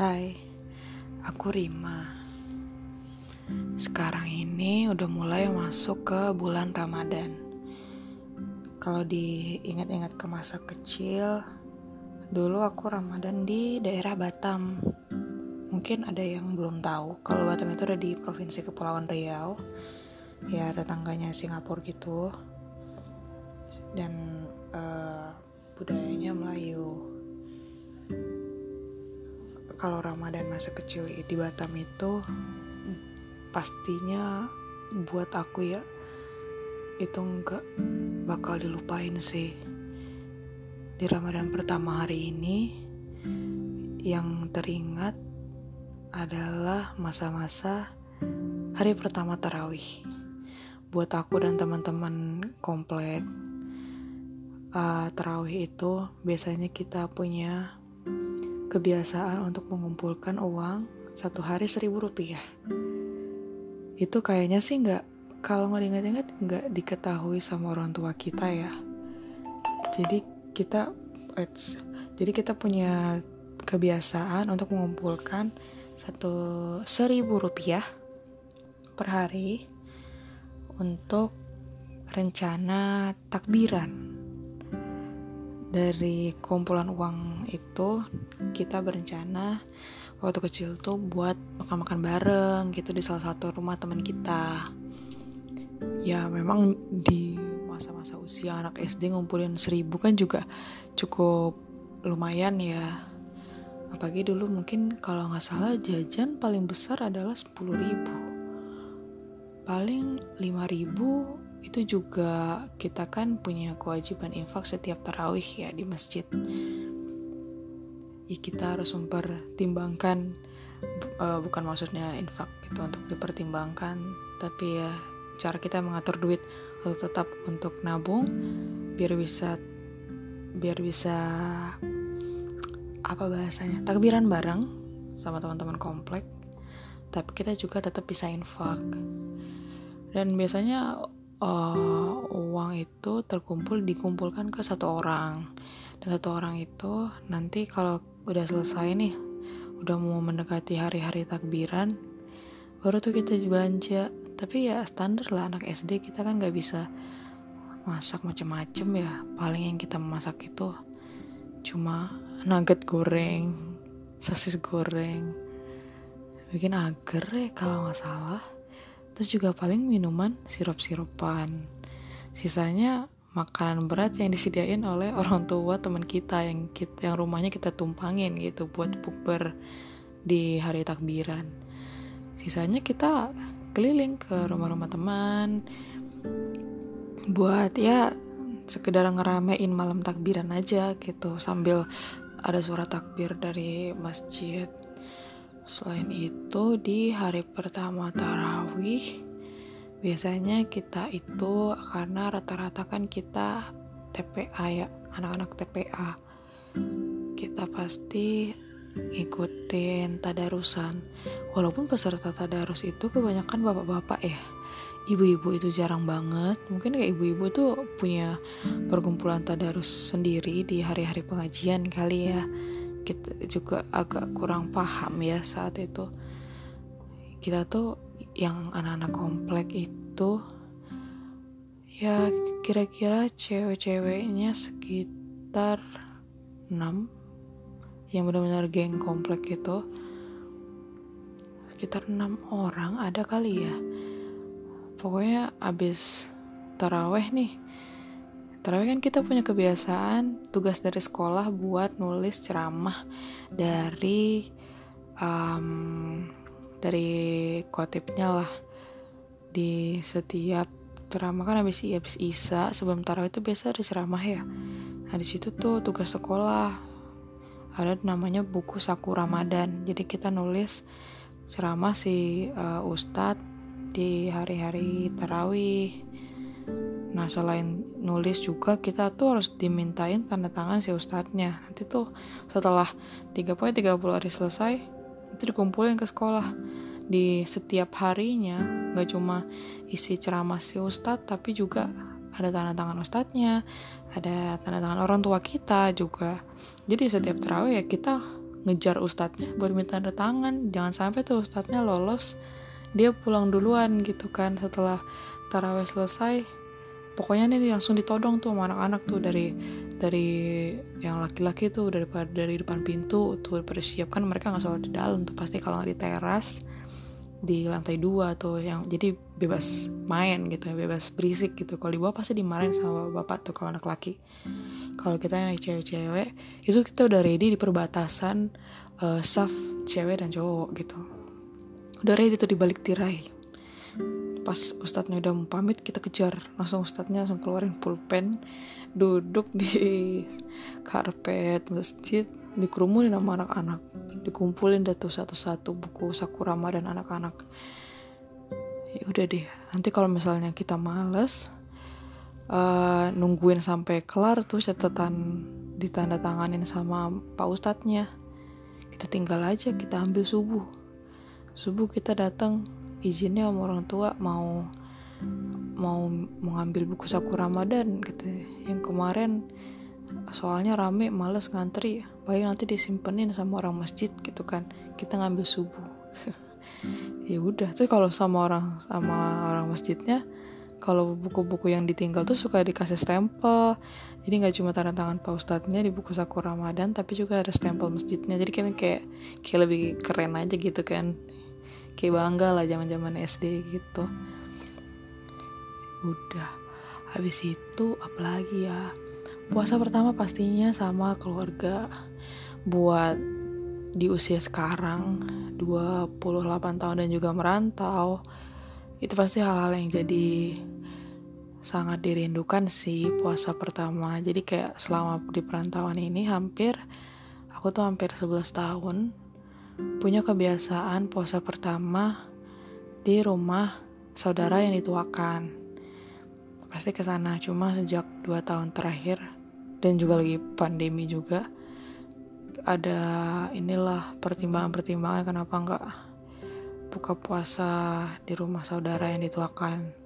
Hai, aku Rima. Sekarang ini udah mulai masuk ke bulan Ramadan. Kalau diingat-ingat ke masa kecil, dulu aku Ramadan di daerah Batam. Mungkin ada yang belum tahu, kalau Batam itu ada di Provinsi Kepulauan Riau. Ya, tetangganya Singapura gitu. Dan uh, budayanya Melayu kalau Ramadan masa kecil di Batam itu pastinya buat aku ya itu nggak bakal dilupain sih. Di Ramadan pertama hari ini yang teringat adalah masa-masa hari pertama tarawih. Buat aku dan teman-teman komplek uh, tarawih itu biasanya kita punya kebiasaan untuk mengumpulkan uang satu hari seribu rupiah. Itu kayaknya sih nggak, kalau nggak diingat-ingat nggak diketahui sama orang tua kita ya. Jadi kita, jadi kita punya kebiasaan untuk mengumpulkan satu seribu rupiah per hari untuk rencana takbiran dari kumpulan uang itu kita berencana waktu kecil tuh buat makan-makan bareng gitu di salah satu rumah teman kita. Ya memang di masa-masa usia anak SD ngumpulin seribu kan juga cukup lumayan ya. Apalagi dulu mungkin kalau nggak salah jajan paling besar adalah sepuluh ribu. Paling lima ribu itu juga kita kan punya kewajiban infak setiap tarawih ya di masjid. Ya kita harus mempertimbangkan uh, bukan maksudnya infak itu untuk dipertimbangkan tapi ya cara kita mengatur duit untuk tetap untuk nabung biar bisa biar bisa apa bahasanya takbiran bareng sama teman-teman komplek tapi kita juga tetap bisa infak. Dan biasanya uh, uang itu terkumpul dikumpulkan ke satu orang. Dan satu orang itu nanti kalau udah selesai nih udah mau mendekati hari-hari takbiran baru tuh kita belanja. Tapi ya standar lah anak SD kita kan nggak bisa masak macem-macem ya. Paling yang kita masak itu cuma nugget goreng sosis goreng. Bikin agar ya kalau nggak salah terus juga paling minuman sirup-sirupan. Sisanya makanan berat yang disediain oleh orang tua teman kita yang kita, yang rumahnya kita tumpangin gitu buat bukber di hari takbiran. Sisanya kita keliling ke rumah-rumah teman buat ya sekedar ngeramein malam takbiran aja gitu sambil ada suara takbir dari masjid Selain itu, di hari pertama tarawih, biasanya kita itu karena rata-rata kan kita TPA ya, anak-anak TPA. Kita pasti ngikutin tadarusan. Walaupun peserta tadarus itu kebanyakan bapak-bapak ya. Ibu-ibu itu jarang banget. Mungkin kayak ibu-ibu tuh punya perkumpulan tadarus sendiri di hari-hari pengajian kali ya kita juga agak kurang paham ya saat itu. Kita tuh yang anak-anak komplek itu ya kira-kira cewek-ceweknya sekitar 6 yang benar-benar geng komplek itu. Sekitar 6 orang ada kali ya. Pokoknya abis taraweh nih Terawih kan kita punya kebiasaan tugas dari sekolah buat nulis ceramah dari um, dari kotipnya lah di setiap ceramah kan habis habis isa sebelum tarawih itu biasa ada ceramah ya. Nah di situ tuh tugas sekolah ada namanya buku saku Ramadan. Jadi kita nulis ceramah si uh, ustadz di hari-hari tarawih Nah selain nulis juga kita tuh harus dimintain tanda tangan si ustadznya. Nanti tuh setelah 30 30 hari selesai itu dikumpulin ke sekolah. Di setiap harinya nggak cuma isi ceramah si ustadz tapi juga ada tanda tangan ustadznya, ada tanda tangan orang tua kita juga. Jadi setiap terawih ya kita ngejar ustadznya buat minta tanda tangan jangan sampai tuh ustadznya lolos dia pulang duluan gitu kan setelah taraweh selesai pokoknya nih langsung ditodong tuh sama anak-anak tuh dari dari yang laki-laki tuh daripada dari depan pintu tuh persiapkan mereka nggak sholat di dalam tuh. Pasti kalau di teras di lantai dua tuh yang jadi bebas main gitu bebas berisik gitu. Kalau di bawah pasti dimarahin sama bapak tuh kalau anak laki. Kalau kita naik cewek-cewek itu kita udah ready di perbatasan uh, saf cewek dan cowok gitu. Udah ready tuh di balik tirai pas ustadznya udah mau pamit kita kejar. Langsung ustadznya langsung keluarin pulpen duduk di karpet masjid dikerumunin sama anak-anak. Dikumpulin deh tuh satu-satu buku Sakurama dan anak-anak. Ya udah deh nanti kalau misalnya kita males uh, nungguin sampai kelar tuh catatan ditanda tanganin sama pak ustadznya. Kita tinggal aja kita ambil subuh. Subuh kita datang izinnya sama orang tua mau mau mengambil buku Sakura Ramadan gitu. Yang kemarin soalnya rame males ngantri. Paling nanti disimpenin sama orang masjid gitu kan. Kita ngambil subuh. Ya udah. Tuh kalau sama orang sama orang masjidnya kalau buku-buku yang ditinggal tuh suka dikasih stempel. Jadi nggak cuma tanda tangan pak ustadznya di buku Sakura Ramadan tapi juga ada stempel masjidnya. Jadi kan kayak kayak lebih keren aja gitu kan kayak bangga lah zaman zaman SD gitu. Udah habis itu apalagi ya? Puasa pertama pastinya sama keluarga. Buat di usia sekarang 28 tahun dan juga merantau itu pasti hal-hal yang jadi sangat dirindukan sih puasa pertama. Jadi kayak selama di perantauan ini hampir aku tuh hampir 11 tahun punya kebiasaan puasa pertama di rumah saudara yang dituakan. Pasti ke sana cuma sejak 2 tahun terakhir dan juga lagi pandemi juga ada inilah pertimbangan-pertimbangan kenapa nggak buka puasa di rumah saudara yang dituakan.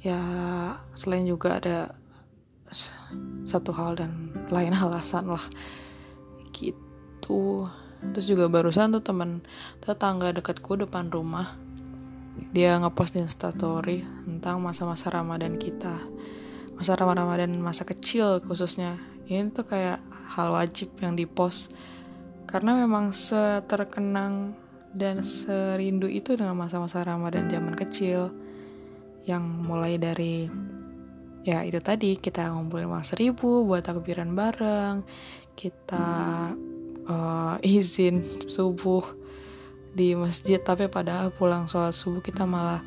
Ya selain juga ada satu hal dan lain alasan lah gitu terus juga barusan tuh teman tetangga dekatku depan rumah dia ngepost di instastory tentang masa-masa ramadan kita. Masa Ramadan masa kecil khususnya. Ini tuh kayak hal wajib yang dipost. Karena memang seterkenang dan serindu itu dengan masa-masa Ramadan zaman kecil. Yang mulai dari ya itu tadi kita ngumpulin uang seribu buat takbiran bareng kita uh, izin subuh di masjid tapi padahal pulang sholat subuh kita malah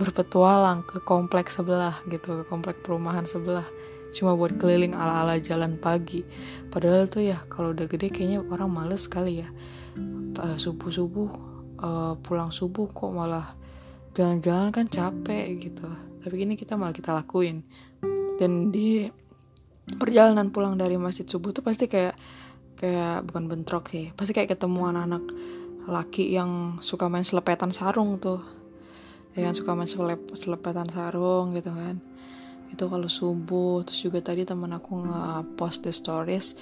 berpetualang ke kompleks sebelah gitu ke komplek perumahan sebelah. Cuma buat keliling ala-ala jalan pagi. Padahal tuh ya kalau udah gede kayaknya orang males sekali ya. Subuh subuh uh, pulang subuh kok malah jalan-jalan kan capek gitu. Tapi ini kita malah kita lakuin. Dan di perjalanan pulang dari masjid subuh tuh pasti kayak kayak bukan bentrok sih. Pasti kayak ketemu anak-anak laki yang suka main selepetan sarung tuh. Ya kan suka main selep selepetan sarung gitu kan. Itu kalau subuh terus juga tadi teman aku nge-post the stories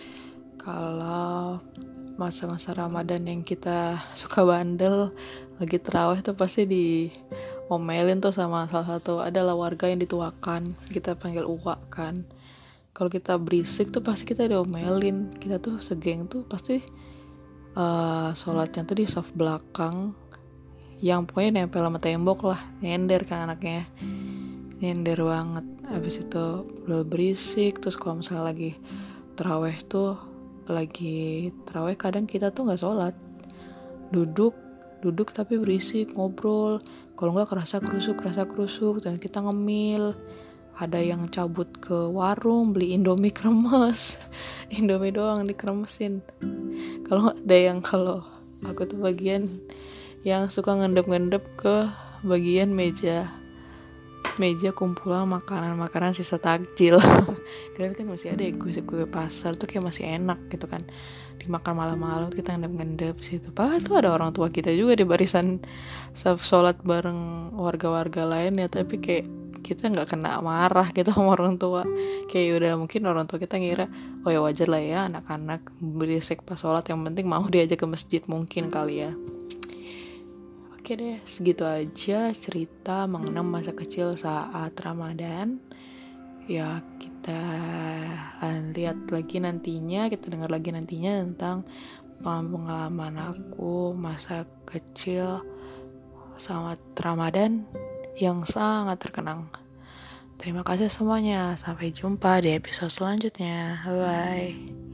kalau masa-masa Ramadan yang kita suka bandel lagi terawih tuh pasti di omelin tuh sama salah satu adalah warga yang dituakan. Kita panggil uak kan kalau kita berisik tuh pasti kita diomelin. Kita tuh segeng tuh pasti uh, sholatnya tuh di soft belakang. Yang pokoknya nempel sama tembok lah. Nyender kan anaknya. Nyender banget. Habis itu udah berisik. Terus kalau misalnya lagi teraweh tuh lagi teraweh kadang kita tuh nggak sholat. Duduk duduk tapi berisik ngobrol. Kalau nggak kerasa kerusuk kerasa kerusuk. Dan kita ngemil ada yang cabut ke warung beli indomie kremes. Indomie doang dikremesin. Kalau ada yang kalau aku tuh bagian yang suka ngendep-ngendep ke bagian meja meja kumpulan makanan-makanan sisa takjil. Kalian kan masih ada ya kue-kue pasar tuh kayak masih enak gitu kan. Dimakan malam-malam kita ngendep-ngendep situ. Padahal tuh ada orang tua kita juga di barisan sholat bareng warga-warga lain ya tapi kayak kita nggak kena marah gitu sama orang tua. Kayak udah mungkin orang tua kita ngira oh ya wajar lah ya anak-anak berisik pas sholat yang penting mau diajak ke masjid mungkin kali ya. Oke deh segitu aja cerita mengenai masa kecil saat ramadan. Ya kita lihat lagi nantinya kita dengar lagi nantinya tentang pengalaman aku masa kecil Selamat Ramadan yang sangat terkenang. Terima kasih semuanya. Sampai jumpa di episode selanjutnya. Bye.